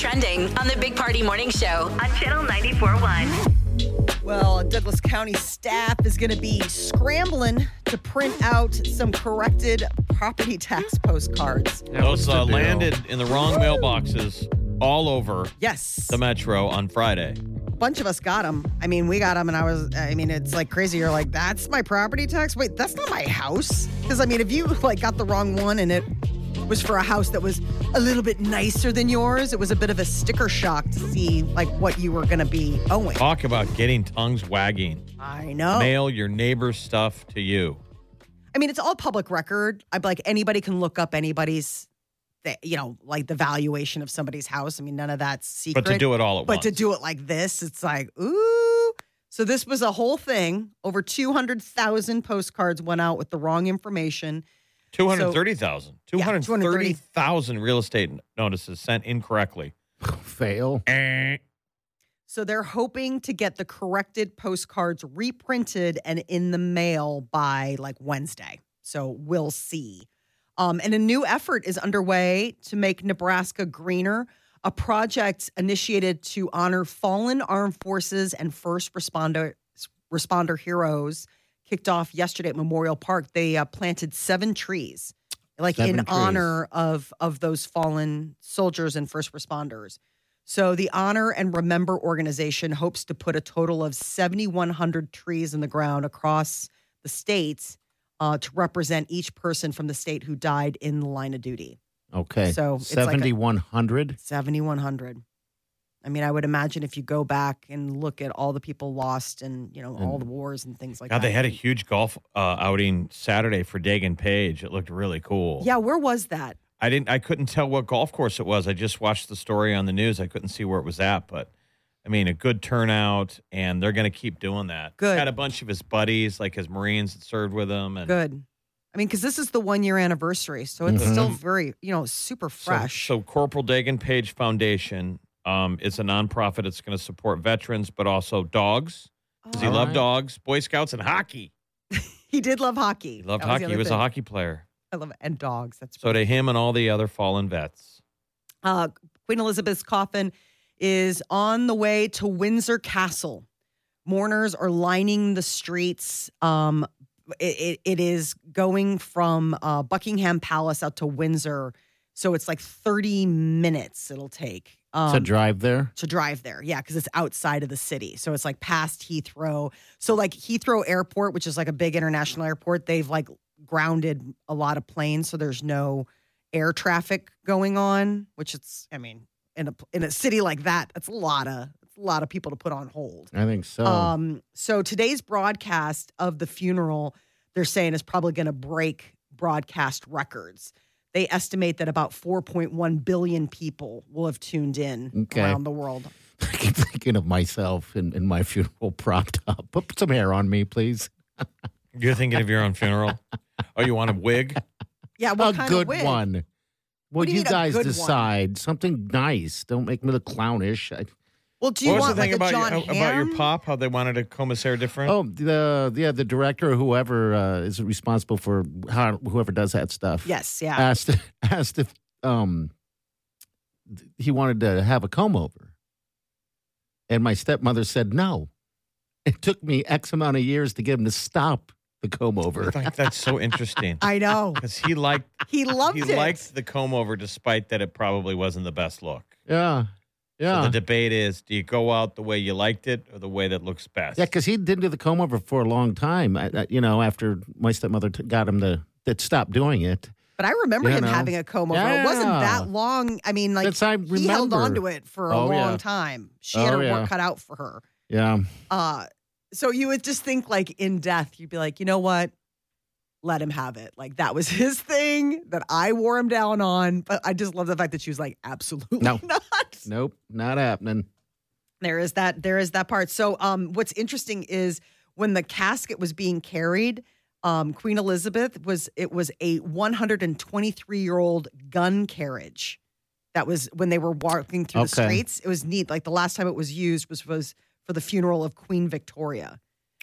Here's what's trending on the Big Party Morning Show on Channel 94.1. Well, Douglas County staff is going to be scrambling to print out some corrected property tax postcards. Those uh, landed in the wrong mailboxes all over Yes. the metro on Friday. A bunch of us got them. I mean, we got them, and I was, I mean, it's like crazy. You're like, that's my property tax? Wait, that's not my house. Because, I mean, if you like got the wrong one and it was for a house that was a little bit nicer than yours, it was a bit of a sticker shock to see like what you were going to be owing. Talk about getting tongues wagging. I know. Mail your neighbor's stuff to you. I mean, it's all public record. I'm like anybody can look up anybody's, you know, like the valuation of somebody's house. I mean, none of that's secret. But to do it all at But once. to do it like this, it's like ooh. So this was a whole thing. Over two hundred thousand postcards went out with the wrong information. 230,000. Yeah, 230,000 real estate notices sent incorrectly. Fail. Eh. So they're hoping to get the corrected postcards reprinted and in the mail by like Wednesday. So we'll see. Um, and a new effort is underway to make Nebraska greener. A project initiated to honor fallen armed forces and first responder responder heroes kicked off yesterday at Memorial Park. They uh, planted seven trees, like Seven in trees. honor of of those fallen soldiers and first responders. So the Honor and Remember organization hopes to put a total of 7,100 trees in the ground across the states uh, to represent each person from the state who died in the line of duty. Okay. So it's like a- 7,100. 7,100. I mean, I would imagine if you go back and look at all the people lost and, you know, all the wars and things like God, that. they had a huge golf uh, outing Saturday for Daegan Page. It looked really cool. Yeah, where was that? I didn't I couldn't tell what golf course it was. I just watched the story on the news. I couldn't see where it was at, but I mean, a good turnout and they're going to keep doing that. Good. Had a bunch of his buddies, like his Marines that served with him and Good. I mean, because this is the one year anniversary. So it's still very, you know, super So- fresh. So, Corporal Daegan Page Foundation um, is a nonprofit. It's going to support veterans, but also dogs. Because he right. dogs, Boy Scouts, and hockey. he did love hockey. He loved That hockey. He other was a hockey player. I love it. And dogs. That's So to him and all the other fallen vets. uh, Queen Elizabeth's coffin is on the way to Windsor Castle. Mourners are lining the streets. Um, it, it, it is going from uh, Buckingham Palace out to Windsor. So it's like 30 minutes it'll take. Um, to drive there. to drive there. Yeah, because it's outside of the city. So it's like past Heathrow. So like Heathrow Airport, which is like a big international airport, they've like grounded a lot of planes, so there's no air traffic going on. Which it's, I mean, in a in a city like that, that's a lot of it's a lot of people to put on hold. I think so. Um, so today's broadcast of the funeral, they're saying is probably going to break broadcast records. They estimate that about 4.1 billion people will have tuned in Okay. around the world. I keep thinking of myself in, in my funeral propped up. Put some hair on me, please. You're thinking of your own funeral? Oh, you want a wig? Yeah, what a kind good of wig? one. Well, do you you, guys good one? decide something nice. Don't make me look clownish. I, Well, do you what was want the thing like about, a John your, about your pop? How they wanted to comb his hair different? oh, the yeah, the director or whoever uh, is responsible for how, whoever does that stuff. Yes, yeah. asked asked if um he wanted to have a comb over, and my stepmother said no. It took me X amount of years to get him to stop the comb I over. think that's so interesting. I know. Because he liked He loved he it. liked the comb over, despite that it probably wasn't the best look. Yeah, So yeah, the debate is: Do you go out the way you liked it, or the way that looks best? yeah. Because he didn't do the comb over for a long time. I, I- you know, after my stepmother t- got him to that stop doing it. but I remember You him know. having a comb over. It wasn't that long. I mean, like That's I he held on to it for a Oh, long yeah. time. She had Oh, her yeah. work cut out for her. Yeah, Uh, so you would just think like in death, you'd be like, you know what? Let him have it. Like that was his thing that I wore him down on. But I just love the fact that she was like, absolutely No. not. Nope, not happening. There is that there is that part. So um what's interesting is when the casket was being carried, um Queen Elizabeth was it was a 123-year-old gun carriage. That was when they were walking through the streets. It was neat. Like the last time it was used was was for the funeral of Queen Victoria.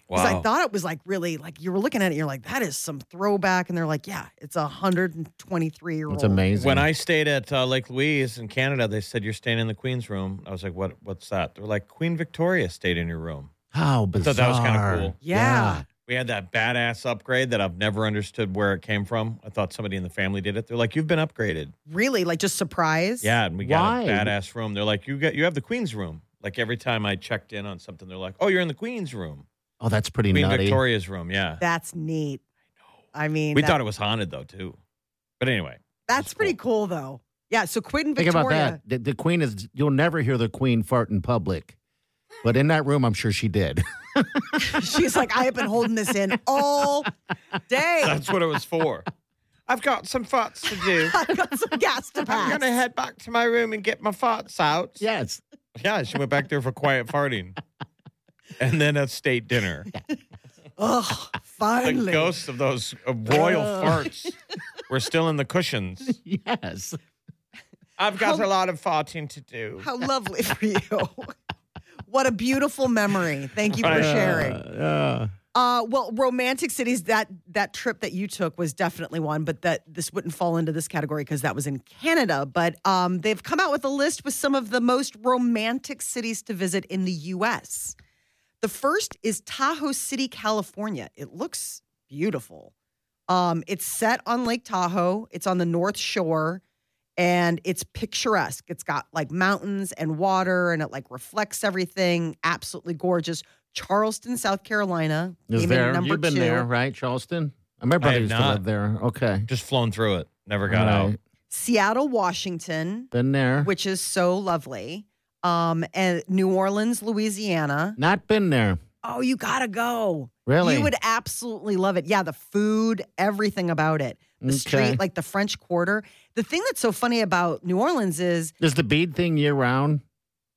Because I thought it was like really like you were looking at it, you're like, that is some throwback. And they're like, yeah, it's a 123 year old. It's amazing. When I stayed at uh, Lake Louise in Canada, they said you're staying in the Queen's room. I was like, "What? What's that?" They're like, "Queen Victoria stayed in your room." how I bizarre. thought that was kinda cool. Yeah. We had that badass upgrade that I've never understood where it came from. I thought somebody in the family did it. They're like, "You've been upgraded." Really, like just surprised. Yeah, and we got Why? a badass room. They're like, "You got you have the Queen's room." Like every time I checked in on something, they're like, "Oh, you're in the Queen's room, Oh, that's pretty Queen nutty. Victoria's room." Yeah, That's neat. I know. I mean, we that- thought it was haunted though too. But anyway, that's That's pretty cool though. Yeah. So Queen Victoria. Think about that. The, the queen is. You'll never hear the queen fart in public, but in that room, I'm sure she did. She's like, I have been holding this in all day. that's what it was for. I've got some farts to do. I've got some gas to pass. I'm going to head back to my room and get my farts out. yes. Yeah, she went back there for quiet farting. And then a state dinner. Ugh, The finally. ghosts of those uh, royal Ugh. farts were still in the cushions. Yes. I've got How- a lot of farting to do. How lovely for you. what a beautiful memory. Thank you for Right. sharing. Uh, Uh, well, romantic cities. That that trip that you took was definitely one, but that this wouldn't fall into this category because that was in Canada. But um, they've come out with a list with some of the most romantic cities to visit in the U.S. The first is Tahoe City, California. It looks beautiful. Um, it's set on Lake Tahoe. It's on the North Shore, and it's picturesque. It's got like mountains and water, and it like reflects everything. Absolutely gorgeous. Charleston, South Carolina. is came there? number You've been two. there, right, Charleston? My brother have used to live there. Okay. Just flown through it. Never got All out. Seattle, Washington, Been there. which is so lovely. Um, and New Orleans, Louisiana. Not been there. Oh, you gotta go. Really? You would absolutely love it. Yeah, the food, everything about it. The Okay. street, like the French Quarter. The thing that's so funny about New Orleans is Is the bead thing year round?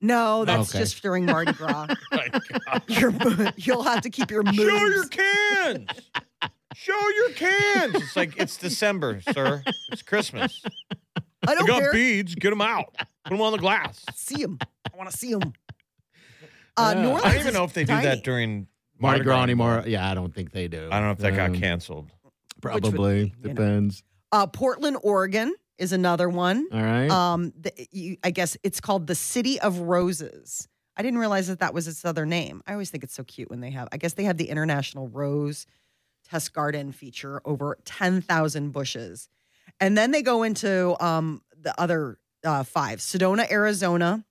no, that's Okay. just during Mardi Gras. My God. your, you'll have to keep your moves. Show your cans. Show your cans. It's like it's December, sir. It's Christmas. I I don't you got care. beads. Get them out. Put them on the glass. See them. I want to see them. Uh, Yeah. New Orleans I don't even know if they do that during Mardi Gras anymore? Yeah, I don't think they do. I don't know if that got Um, canceled. Probably be, you know. depends. Uh, Portland, Oregon is another one. All right. Um, the, you, I guess it's called the City of Roses. I didn't realize that that was its other name. I always think it's so cute when they have. I guess they have the International Rose Test Garden feature over ten thousand bushes, and then they go into um, the other uh, five: Sedona, Arizona,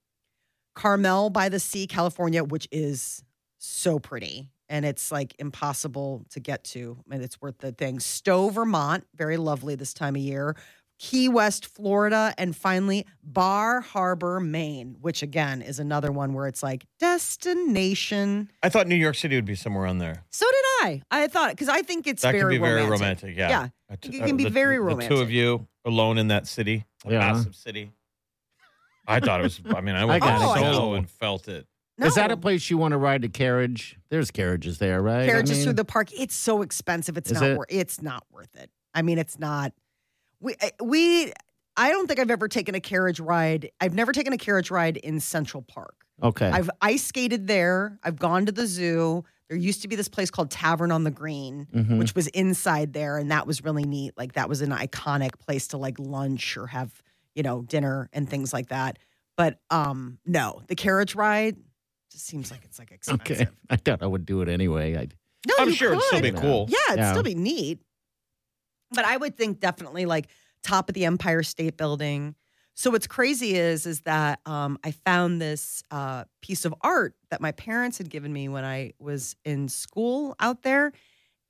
Carmel by the Sea, California, which is so pretty. And it's like impossible to get to, and it's worth the thing. Stowe, Vermont, very lovely this time of year. Key West, Florida, and finally Bar Harbor, Maine, which again is another one where it's like destination. I thought New York City would be somewhere on there. So did I. I thought because I think it's that very could be very romantic. romantic. Yeah. Yeah. I t- It can be the- very the two of you alone in that city, a Yeah. massive city. I thought it was. I mean, I I went gotta solo go. and felt it. Is that a place you want to ride the carriage? There's carriages there, right? I carriages mean, through the park. It's so expensive. It's not. it? Wor- it's not worth it. I mean, it's not. We I- we. I don't think I've ever taken a carriage ride. I've never taken a carriage ride in Central Park. Okay. I've ice skated there. I've gone to the zoo. There used to be this place called Tavern on the Green, Mhm. which was inside there, and that was really neat. Like that was an iconic place to like lunch or have you know dinner and things like that. But um, no, the carriage ride just seems like it's like expensive. okay. I thought I would do it anyway. I'd... No, I'm you sure it'd still be cool. Yeah, it'd Yeah. still be neat. But I would think definitely like top of the Empire State Building. So what's crazy is is that um, I found this uh, piece of art that my parents had given me when I was in school out there,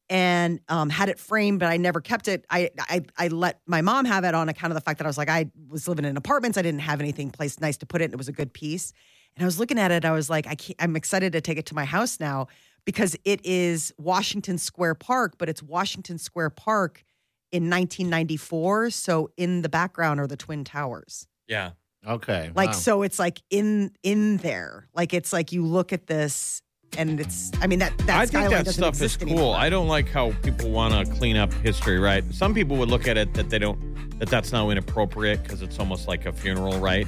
and um, had it framed, but I never kept it. I, I I let my mom have it on account of the fact that I was like I was living in apartments. I didn't have anything place nice to put it. And it was a good piece. And I was looking at it. I was like, I can't, I'm excited to take it to my house now because it is Washington Square Park, but it's Washington Square Park in 1994. So in the background are the Twin Towers. Yeah. Okay. Like wow. so it's like in in there. Like it's like you look at this and it's I mean that that I think that doesn't stuff is cool. anymore. I don't like how people want to clean up history, right? Some people would look at it that they don't that that's now inappropriate because it's almost like a funeral, right?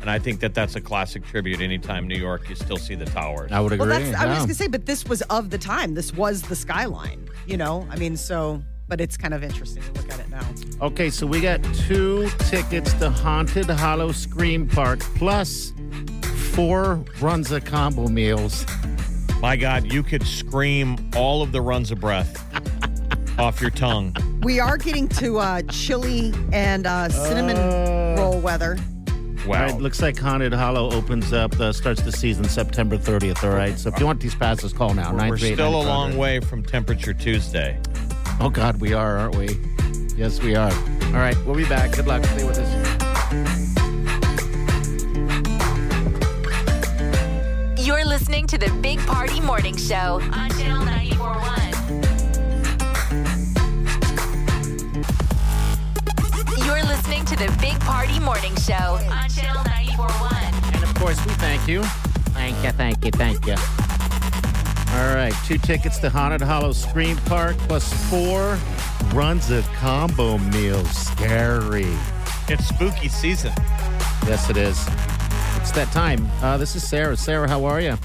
And I think that that's a classic tribute. Anytime New York, you still see the towers. I would agree. Well, that's I was yeah. just gonna say, but this was of the time. This was the skyline. You know, I mean, so but it's kind of interesting to look at it now. Okay, so we got two tickets to Haunted Hollow Scream Park plus four Runza combo meals. My God, you could scream all of the Runza breath off your tongue. We are getting to uh, chili and uh, cinnamon roll weather. Wow. All right, looks like Haunted Hollow opens up, uh, starts the season September 30th. All right, so if you want these passes, call now. We're, we're still a long way from Temperature Tuesday. Oh, God, we are, aren't we? Yes, we are. All right, we'll be back. Good luck. Stay with us. Listening to the Big Party Morning Show on Channel 941. You're listening to the Big Party Morning Show on Channel 941. And of course, we thank you. Thank you, thank you, thank you. All right, two tickets to Haunted Hollow Scream Park plus four Runza combo meals. Scary. It's spooky season. Yes, it is. It's that time. Uh, this is Sarah. Sarah, how are you?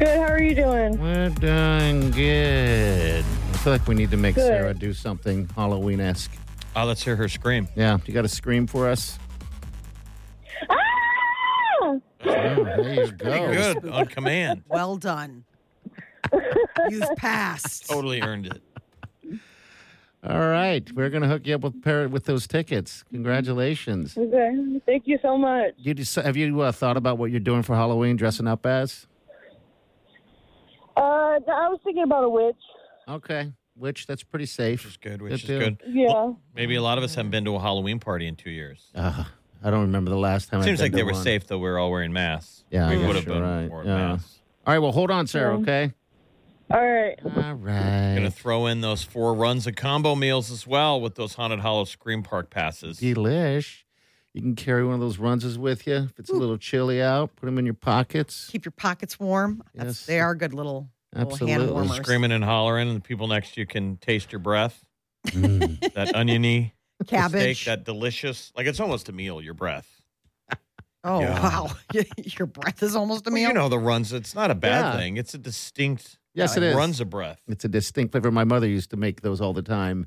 Good. How are you doing? We're doing good. I feel like we need to make Good. Sarah do something Halloween esque. Oh, let's hear her scream. Yeah, you got a scream for us? Ah! Oh, there you go. Good on command. Well done. You've passed. Totally earned it. All right, we're gonna hook you up with pair with those tickets. Congratulations. Okay. Thank you so much. You just, have you uh, thought about what you're doing for Halloween, dressing up as? Uh, I was thinking about a witch. Okay, witch. that's pretty Which is safe. good, which is deal. good. Yeah. Maybe a lot of us haven't been to a Halloween party in two years. Uh, I don't remember the last time. I've Seems been like to they were one. safe, though. We were all wearing masks. Yeah, we would have you're been right. wore Yeah. masks. All right, well, hold on, Sarah. Yeah. Okay. All right. All Gonna throw in those four Runza combo meals as well with those haunted hollow scream park passes. Delish. You can carry one of those Runzas with you if it's a little chilly out. Put them in your pockets. Keep your pockets warm. That's, Yes. They are good little, little hand Absolutely. warmers. Screaming and hollering, and the people next to you can taste your breath. Mm. That oniony Cabbage. steak, that delicious, like it's almost a meal. Your breath. oh, Yeah. wow. your breath is almost a Well, meal. you know the Runza. It's not a bad Yeah. thing. It's a distinct. Yes, like, it is. Runza breath. It's a distinct flavor. My mother used to make those all the time,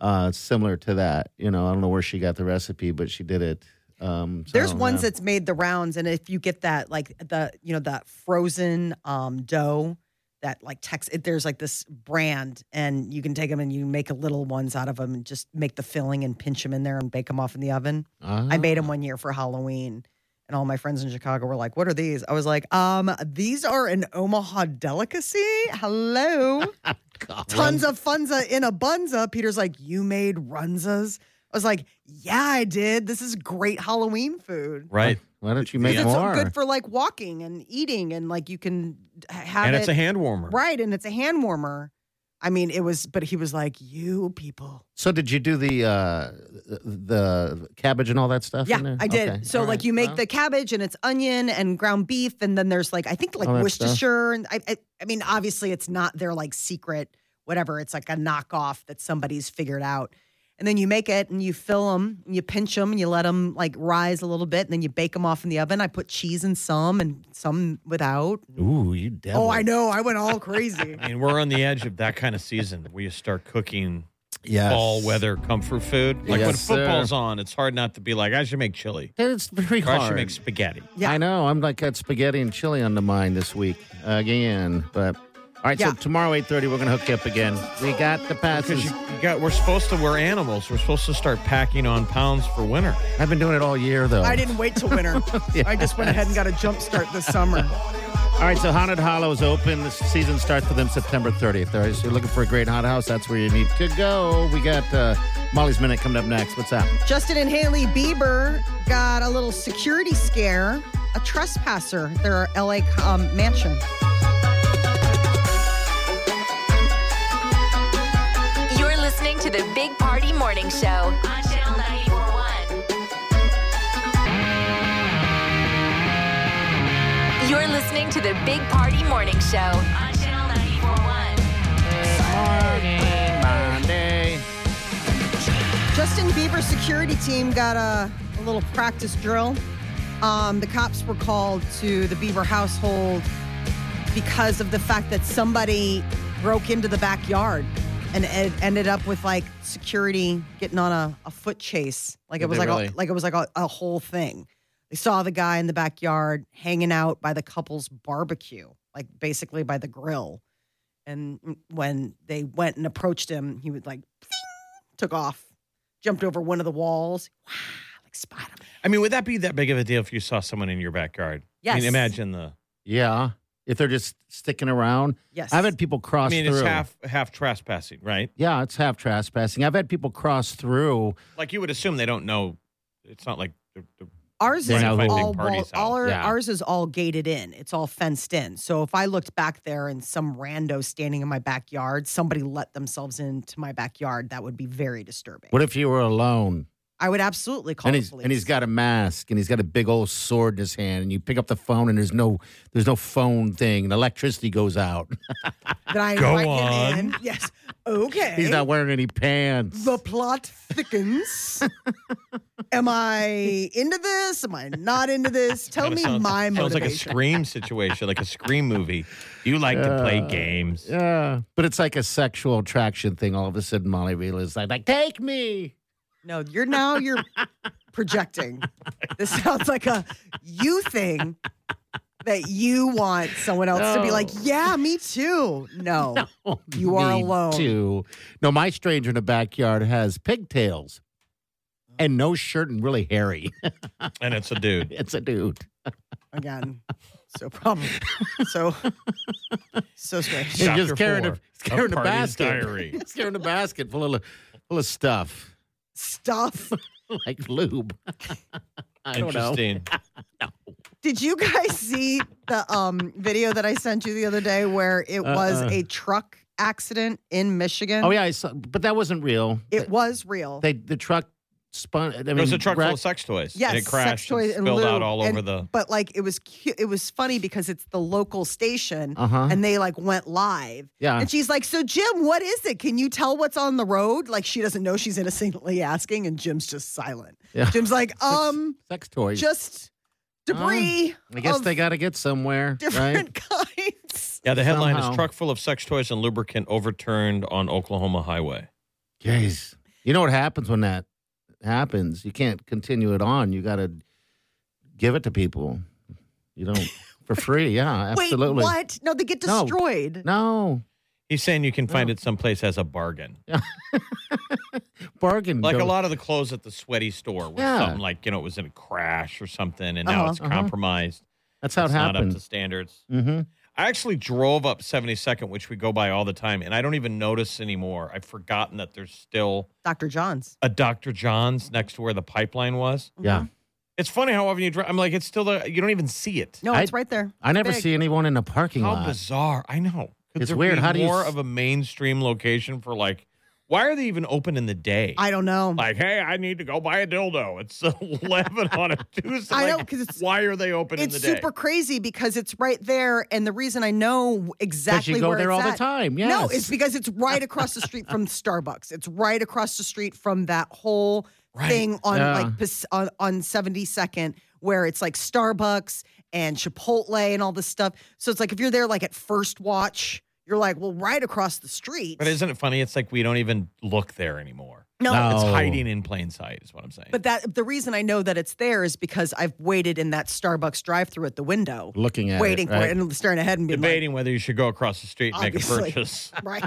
uh, similar to that. You know, I don't know where she got the recipe, but she did it. Um, so, There's ones yeah. that's made the rounds, and if you get that, like the you know that frozen um, dough, that like Tex, it, there's like this brand, and you can take them and you make a little ones out of them, and just make the filling and pinch them in there and bake them off in the oven. I made Ah. them one year for Halloween, and all my friends in Chicago were like, "What are these?" I was like, "Um, these are an Omaha delicacy. Hello, tons of funza in a bunza." Peter's like, "You made runzas." I was like, "Yeah, I did. This is great Halloween food." Right. Why don't you make It's more? so good for like walking and eating, and like you can have and it it's a hand warmer. right, and it's a hand warmer. I mean, it was, but he was like, "You people." so did you do the uh, the cabbage and all that stuff? Yeah, in there? I did. Okay. So All like right. you make Well, the cabbage and it's onion and ground beef, and then there's like I think like All that stuff. Worcestershire, and I, I I mean obviously it's not their like secret whatever. It's like a knockoff that somebody's figured out. And then you make it and you fill them and you pinch them and you let them like rise a little bit and then you bake them off in the oven. I put cheese in some and some without. Ooh, you devil. Oh, I know. I went all crazy. I mean, we're on the edge of that kind of season where you start cooking Yes. fall weather comfort food. Like when Yes, sir. football's on, it's hard not to be like, I should make chili. It's very Or I should make spaghetti. Yeah. I know. I'm like got spaghetti and chili on the mind this week again. But all right, Yeah. so tomorrow eight thirty we're gonna hook you up again. We got the passes. Because you, you got, we're supposed to, we're animals. We're supposed to start packing on pounds for winter. I've been doing it all year though. I didn't wait till winter. I just went ahead and got a jump start this summer. All right, so Haunted Hollow is open. The season starts for them September 30th. All right, so you're looking for a great haunted house. That's where you need to go. We got uh, Molly's Minute coming up next. What's up? Justin and Haley Bieber got a little security scare. A trespasser at their LA um, mansion. Big Party Morning Show on Channel 941. You're listening to the Big Party Morning Show on Channel 941. Good morning, Monday. Justin Bieber's security team got a, a little practice drill. Um, the cops were called to the Bieber household because of the fact that somebody broke into the backyard and it ended up with like security getting on a, a foot chase. Like it Did was like really? a, like it was like a, a whole thing. They saw the guy in the backyard hanging out by the couple's barbecue, like basically by the grill. And when they went and approached him, he was like took off, jumped over one of the walls. Wow, like Spider Man. I mean, would that be that big of a deal if you saw someone in your backyard? I mean, imagine the. Yeah. If they're just sticking around. Yes. I've had people cross I cross mean, through. it's half half trespassing, right? Yeah, it's half trespassing. I've had people cross through. Like you would assume they don't know. It's not like they're, they're Ours is know all, Big wall, parties all our, Yeah. ours is all gated in. It's all fenced in. So if I looked back there and some rando standing in my backyard, somebody let themselves into my backyard, that would be very disturbing. What if you were alone? I would absolutely call and the he's police. and he's got a mask and he's got a big old sword in his hand and you pick up the phone and there's no there's no phone thing and electricity goes out. Then I Go invite him on. in. Yes. Okay. He's not wearing any pants. the plot thickens. Am I into this? Am I not into this? Tell me sounds, my sounds like a motivation. scream situation, like a scream movie. You like to play games. yeah, but it's like a sexual attraction thing. All of a sudden, Molly realizes like, like take me. No, you're now you're projecting. This sounds like a you thing that you want someone else to be like, yeah, me too. No. You are alone. Too. No, my stranger in the backyard has pigtails and no shirt and really hairy. And it's a dude. it's a dude. Again. So problem. So so strange. He's Chapter just carrying a, he's carrying a basket. Diary. He's carrying a basket full of full of stuff Stuff. like lube. I don't know. Interesting. Did you guys see the um video that I sent you the other day where it was Uh-uh. a truck accident in Michigan? Oh yeah, I saw, but that wasn't real. It was real. They the truck spun. I mean, It was a truck full of sex toys. Yes, and it sex crashed toys and and spilled out all And- over the. but like it was cute. It was funny because it's the local station Uh-huh. and they like went live. Yeah. And she's like, "So Jim, what is it? Can you tell what's on the road?" Like she doesn't know she's innocently asking and Jim's just silent. Yeah. Jim's like, "Um, sex toys. just debris I guess they got to get somewhere, right? different kinds." Yeah, the headline Somehow. is truck full of sex toys and lubricant overturned on Oklahoma highway. Jeez, you know what happens when that happens? You can't continue it on. You got to give it to people. You don't for free. Yeah, absolutely. Wait, what? No, they get destroyed. No He's saying you can find it someplace as a bargain. bargain. Like a lot of the clothes at the sweaty store was Yeah. something like, you know, it was in a crash or something, and now Uh-huh, it's uh-huh. compromised. That's how it's it not up happened. to standards. hmm I actually drove up 72nd, which we go by all the time, and I don't even notice anymore. I've forgotten that there's still Dr. John's. a Dr. John's next to where the pipeline was. Mm-hmm. Yeah, It's funny how often you drive. I'm like, it's still there. You don't even see it. No, I- it's right there. I never Big. see anyone in a parking lot. How lot. bizarre! I know. Could It's there weird. be How do you more s- of a mainstream location for like? Why are they even open in the day? I don't know. like, hey, I need to go buy a dildo. It's eleven on a Tuesday. I know, Like, 'cause it's- why are they open in it's the day? super crazy because it's right there, and the reason I know exactly. Because exactly you go where there it's all at- the time. Yes. No, it's because it's right across the street from Starbucks. It's right across the street from that whole Right. thing on Yeah. like Pas- on, on 72nd where it's like Starbucks and Chipotle and all this stuff. So it's like if you're there like at first watch, you're like, well, right across the street. But isn't it funny? It's like we don't even look there anymore. No, No. It's hiding in plain sight. Is what I'm saying. but that the reason I know that it's there is because I've waited in that Starbucks drive-through at the window, looking at waiting it, for right? it and staring ahead and being like, debating whether you should go across the street and make a Obviously. purchase. Right.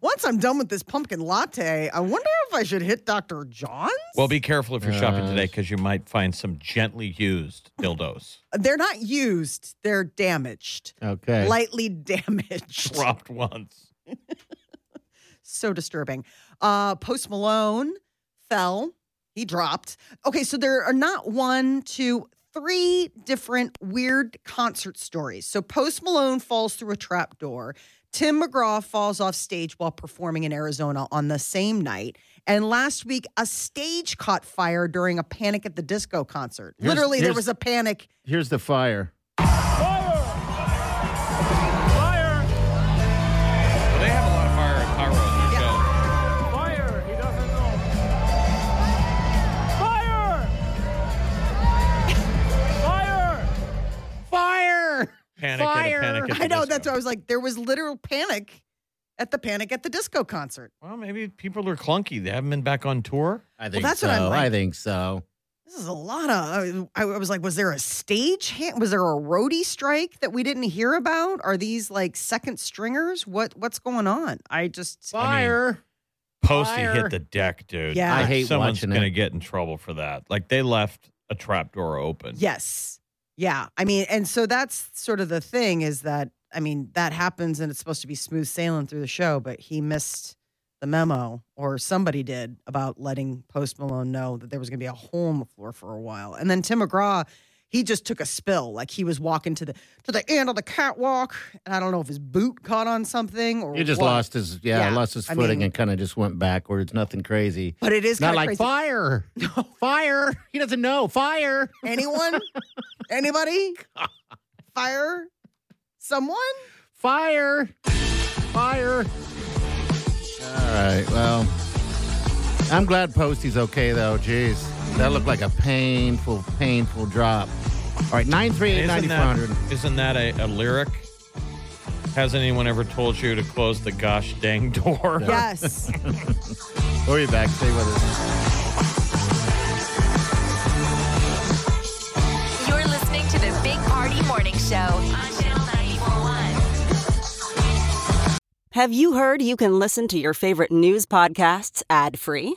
Once I'm done with this pumpkin latte, I wonder if I should hit Dr. John's. Well, be careful if you're shopping Uh, today because you might find some gently used dildos They're not used, they're damaged. Okay. Lightly damaged. dropped once. So disturbing. Uh Post Malone fell. He dropped. Okay, so there are not one, two, three different weird concert stories. So Post Malone falls through a trap door. Tim McGraw falls off stage while performing in Arizona on the same night. And last week, a stage caught fire during a Panic at the Disco concert. Here's- Literally, there was a panic. Here's the fire. Panic Fire! at a panic. At the I know Disco. that's why I was like, there was literal panic at the Panic at the Disco concert. Well, maybe people are clunky. They haven't been back on tour. I think that's so. what I'm like- I think so. This is a lot of. I, I was like, was there a stage? hand- Was there a roadie strike that we didn't hear about? Are these like second stringers? What What's going on? I just. Fire. Posty Fire. hit the deck, dude. Yeah. I hate Someone's watching gonna it. get in trouble for that. Like they left a trap door open. Yes. Yeah. I mean, and so that's sort of the thing is that, I mean, that happens and it's supposed to be smooth sailing through the show, but he missed the memo or somebody did about letting Post Malone know that there was going to be a hole in the floor for a while. And then Tim McGraw, he just took a spill. Like he was walking to the to the end of the catwalk, and I don't know if his boot caught on something or He just what. lost his yeah, Yeah, lost his I footing mean- and kind of just went backwards. Nothing crazy. But it is Not like crazy. fire. Fire. He doesn't know. Fire. Anyone? Anybody? Fire? Someone? Fire. Fire. All right. Well, I'm glad Posty's okay though. Jeez. That looked like a painful, painful drop. All right, 938 Isn't 9400. that, isn't that a, a lyric? Hasn't anyone ever told you to close the gosh dang door? Yes. We'll be back. Stay with us. You're listening to the Big Party Morning Show on Channel 941. Have you heard you can listen to your favorite news podcasts ad free?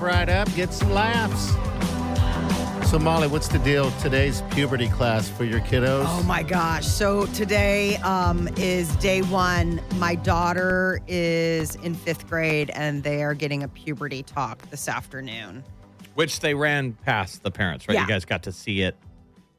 Right. Right up, get some laughs. So, Molly, what's the deal today's puberty class for your kiddos? Oh my gosh. So today um, is day one. My daughter is in fifth grade and they are getting a puberty talk this afternoon. Which they ran past the parents, right? Yeah. You guys got to see it.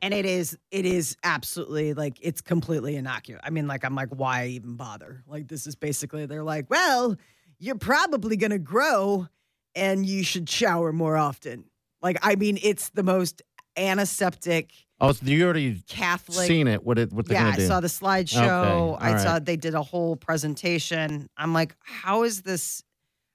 And it is it is absolutely like it's completely innocuous. I mean, like I'm like, why even bother? Like this is basically they're like, well, you're probably gonna grow and you should shower more often. Like, I mean, it's the most antiseptic Oh, so you already Catholic seen it? What it what they're yeah, I do? saw the slideshow. Okay, I saw they did a whole presentation. I'm like, how is this?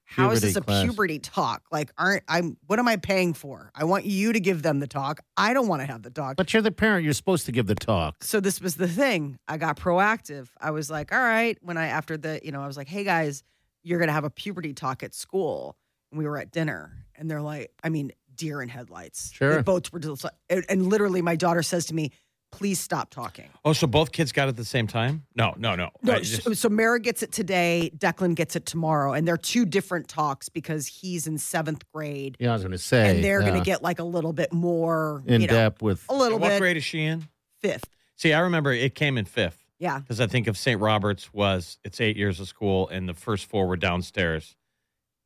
How is Puberty this a class. puberty talk? Like, aren't I'm? What am I paying for? I want you to give them the talk. I don't want to have the talk. But you're the parent. You're supposed to give the talk. so this was the thing. I got proactive. I was like, all right. When I after the, you know, I was like, hey guys, you're gonna have a puberty talk at school. And we were at dinner, and they're like, I mean, deer in headlights. Sure. They both were, just, and, and literally, my daughter says to me, "Please stop talking." Oh, so both kids got it at the same time? No, no, no. No, just- so, so Mara gets it today. Declan gets it tomorrow, and they're two different talks because he's in seventh grade, Yeah, I was gonna say. and they're going uh, to get like a little bit more in you know, depth with. a little what bit What grade is she in? fifth. See, I remember it came in fifth Yeah, because I think of St. Robert's was it's eight years of school, and the first four were downstairs,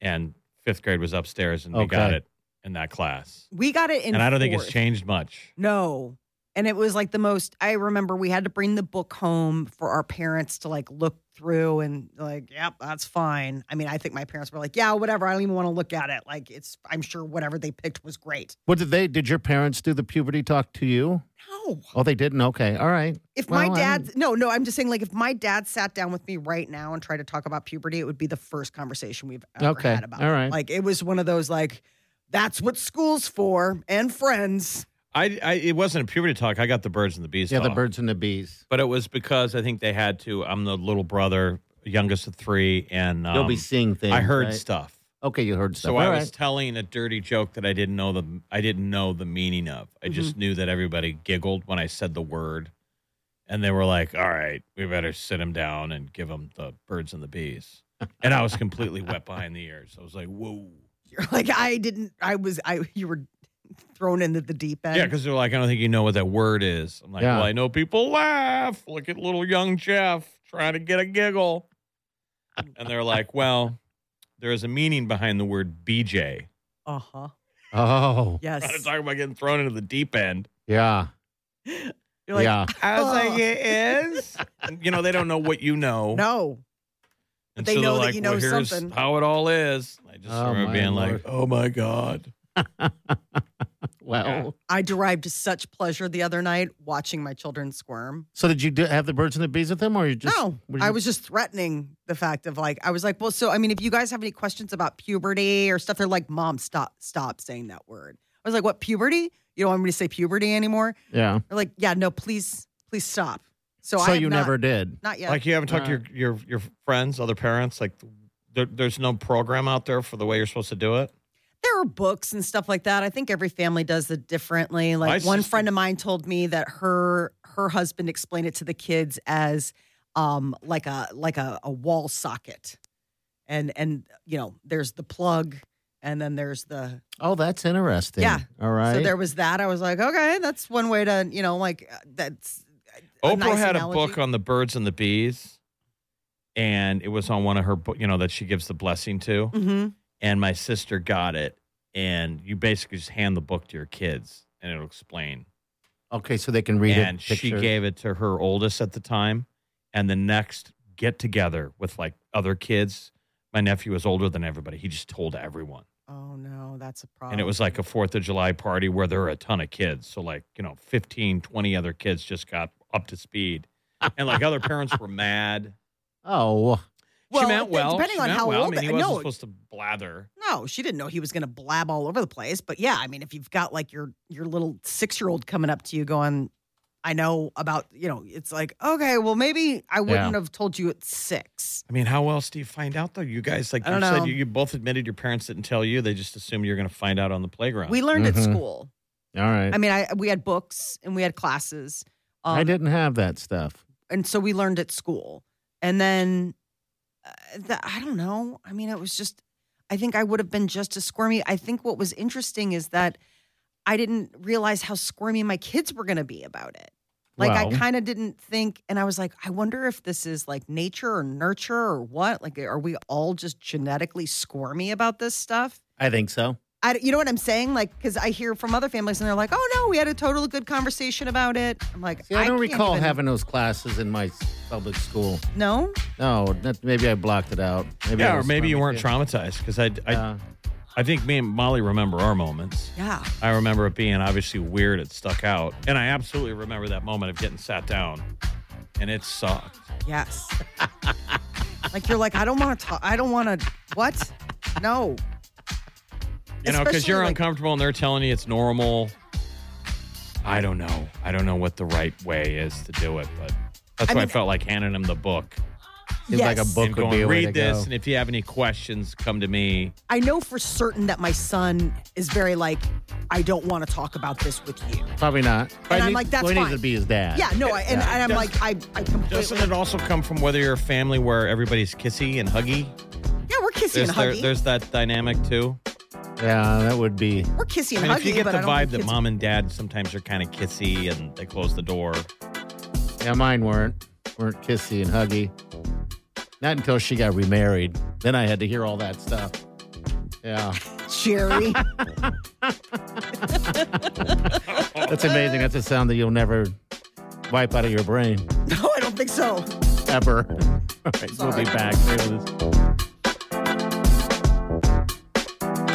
and fifth grade was upstairs, and we got it in that class. we got it in. and I don't think fourth. it's changed much. No. And it was like the most I remember we had to bring the book home for our parents to like look through and like, yep, that's fine. I mean, I think my parents were like, yeah, whatever. I don't even want to look at it. Like it's I'm sure whatever they picked was great. What did they? Did your parents do the puberty talk to you? No. Oh, they didn't. Okay, all right. If Well, my dad, no, no, I'm just saying, like, if my dad sat down with me right now and tried to talk about puberty, it would be the first conversation we've ever Okay, had about all right. it. Like, it was one of those, like, that's what school's for and friends. I, I it wasn't a puberty talk. I got the birds and the bees. Yeah, the birds and the bees. But it was because I think they had to. I'm the little brother, youngest of three, and um, You'll be seeing things. I heard right? stuff. Okay, you heard stuff. So All I right. was telling a dirty joke that I didn't know the I didn't know the meaning of. I just knew that everybody giggled when I said the word, And they were like, all right, we better sit him down and give him the birds and the bees. And I was completely wet behind the ears. I was like, whoa. You're like, I didn't, I was, I, you were thrown into the deep end. Yeah, because they're like, I don't think you know what that word is. I'm like, Yeah. well, I know people laugh. Look at little young Jeff trying to get a giggle. And they're like, well, there is a meaning behind the word BJ. Uh huh. Oh, Yes. Trying to talk about getting thrown into the deep end. yeah. You're like, yeah. I was like, Oh. it is. And, you know, they don't know what you know. no. And they so know that like, you know well, here's something. how it all is. I just Oh, remember being Lord. like, oh my God. Well, I derived such pleasure the other night watching my children squirm. so did you do, have the birds and the bees with them, or you just? no, were I was just threatening the fact of like, I was like, well, so I mean, if you guys have any questions about puberty or stuff, they're like, Mom, stop, stop saying that word. I was like, what puberty? You don't want me to say puberty anymore? Yeah. They're like, yeah, no, please, please stop. So, So, I have you not- never did. not yet. Like you haven't talked to Uh. your, your your friends, other parents. Like there, there's no program out there for the way you're supposed to do it. There books and stuff like that. I think every family does it differently. Like My one sister- friend of mine told me that her her husband explained it to the kids as um like a like a, a wall socket. And and you know, there's the plug and then there's the Oh, that's interesting. Yeah. All right. so there was that. I was like, okay, that's one way to, you know, like uh, that's a Oprah nice had analogy. a book on the birds and the bees, and it was on one of her, book, you know, that she gives the blessing to. Mhm. And my sister got it, and you basically just hand the book to your kids, and it'll explain. okay, so they can read and it. And she gave it to her oldest at the time, and the next get together with like other kids. My nephew was older than everybody. He just told everyone. Oh no, that's a problem. And it was like a Fourth of July party where there were a ton of kids. So, like, you know, 15, 20 other kids just got up to speed. And like other parents were mad. Oh, Well, she meant it- well. depending She on meant how well. old I mean, he they- wasn't no. supposed to blather. No, she didn't know he was going to blab all over the place. But yeah, I mean, if you've got like your your little six year old coming up to you going, "I know about," you know, it's like, okay, well, maybe I wouldn't have told you at six. I mean, how else do you find out though? You guys, like I you don't said, know. you, you both admitted your parents didn't tell you. They just assumed you're going to find out on the playground. We learned at Mhm. school. all right. I mean, I we had books and we had classes. Um, I didn't have that stuff. and so we learned at school. And then uh, the, I don't know. I mean, it was just. I think I would have been just as squirmy. I think what was interesting is that I didn't realize how squirmy my kids were going to be about it. Like I kind of didn't think, and I was like, I wonder if this is like nature or nurture or what. Like, are we all just genetically squirmy about this stuff? I think so. I, you know what I'm saying? Like, because I hear from other families and they're like, "Oh no, we had a total good conversation about it." I'm like, See, I don't can't recall even- having those classes in my public school. No, No, that, maybe I blocked it out. Maybe I yeah, or maybe you weren't too. traumatized because I, I, Yeah. I think me and Molly remember our moments. yeah. I remember it being obviously weird. It stuck out, and I absolutely remember that moment of getting sat down, and it sucked. Yes. like you're like, I don't want to talk. I don't want to. What? No. You know, because you're like- uncomfortable and they're telling you it's normal. I don't know. I don't know what the right way is to do it, but that's I why I felt like handing him the book Seems like a book and would going, be a way read to this, go. and if you have any questions, come to me. I know for certain that my son is very like, I don't want to talk about this with you. Probably not. Probably I'm need- like, that's well, he needs to be his dad. Yeah, no, I, and, Yeah. and I'm Does- like, I, I completely. Doesn't it also come from whether you're a family where everybody's kissy and huggy? yeah, we're kissy There's, and there, there's that dynamic too. Yeah, that would be. we're kissy I and mean, huggy. if you get but the vibe that kids- mom and dad sometimes are kind of kissy and they close the door. Yeah, mine weren't weren't kissy and huggy. Not until she got remarried. Then I had to hear all that stuff. Yeah, Jerry. that's amazing. That's a sound that you'll never wipe out of your brain no, I don't think so. ever. All right, we'll be back.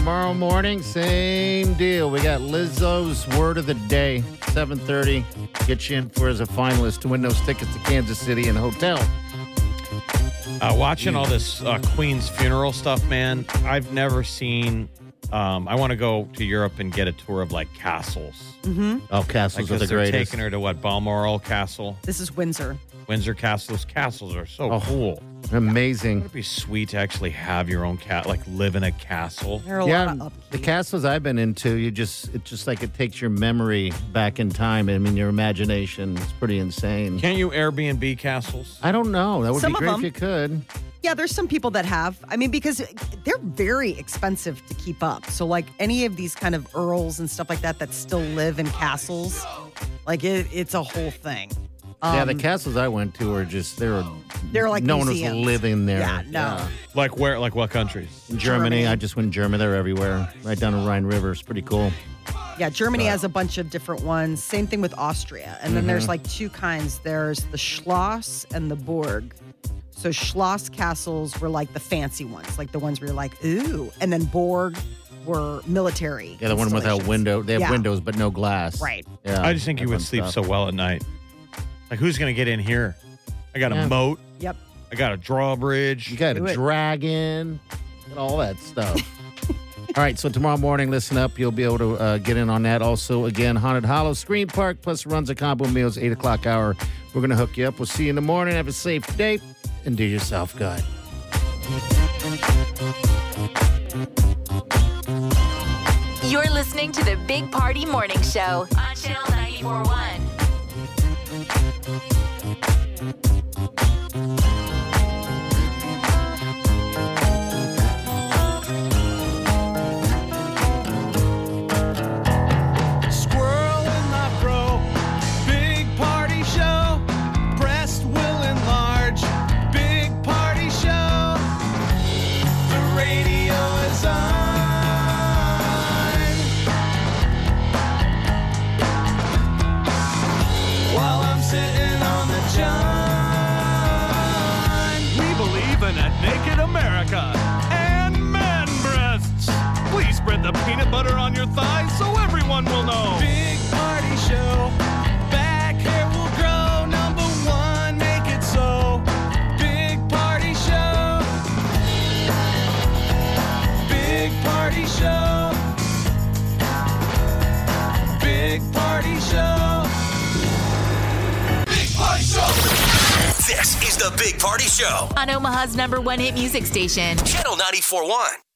Tomorrow morning, same deal. We got Lizzo's word of the day, 7:30. Get you in for as a finalist to win those tickets to Kansas City and hotel. Uh, watching all this uh, Queen's funeral stuff, man, I've never seen. Um, I want to go to Europe and get a tour of like castles. Oh, castles Like, are the 'cause they're greatest. taking her to what Balmoral Castle, This is Windsor. Windsor Castle. Those castles are so Oh. cool. Amazing. It'd be sweet to actually have your own cat, like live in a castle. There are a yeah, lot of the castles I've been into, you just it's just like it takes your memory back in time. I mean, your imagination. is pretty insane. Can't you Airbnb castles? I don't know. That would Some be of great if you could. Yeah, there's some people that have. I mean, because they're very expensive to keep up. So, like any of these kind of earls and stuff like that that still live in castles, like it, it's a whole thing. Yeah, the Um, castles I went to are just they were They're like no one was living there. Yeah, no. Like where? Like what countries? Germany, Germany. I just went in Germany. They're everywhere, right down the Rhine River. It's pretty cool. Yeah, Germany has a bunch of different ones. Same thing with Austria. And then Mm-hmm. there's like two kinds there's the Schloss and the Burg. So, Schloss castles were like the fancy ones, like the ones where you're like, ooh. And then Borg were military. Yeah, the one without installations. window. They have Yeah. windows but no glass. Right. Yeah, I just think you would sleep stuff. so well at night. Like who's gonna get in here? I got a moat. Yep. I got a drawbridge. You got Do a it. dragon and all that stuff. all right, so tomorrow morning, listen up. You'll be able to uh, get in on that. Also, again, Haunted Hollow Scream Park plus Runza combo meals, 8 o'clock hour. We're going to hook you up. We'll see you in the morning. Have a safe day and do yourself good. You're listening to the Big Party Morning Show on Channel 941. On Omaha's number one hit music station. Channel 94.1.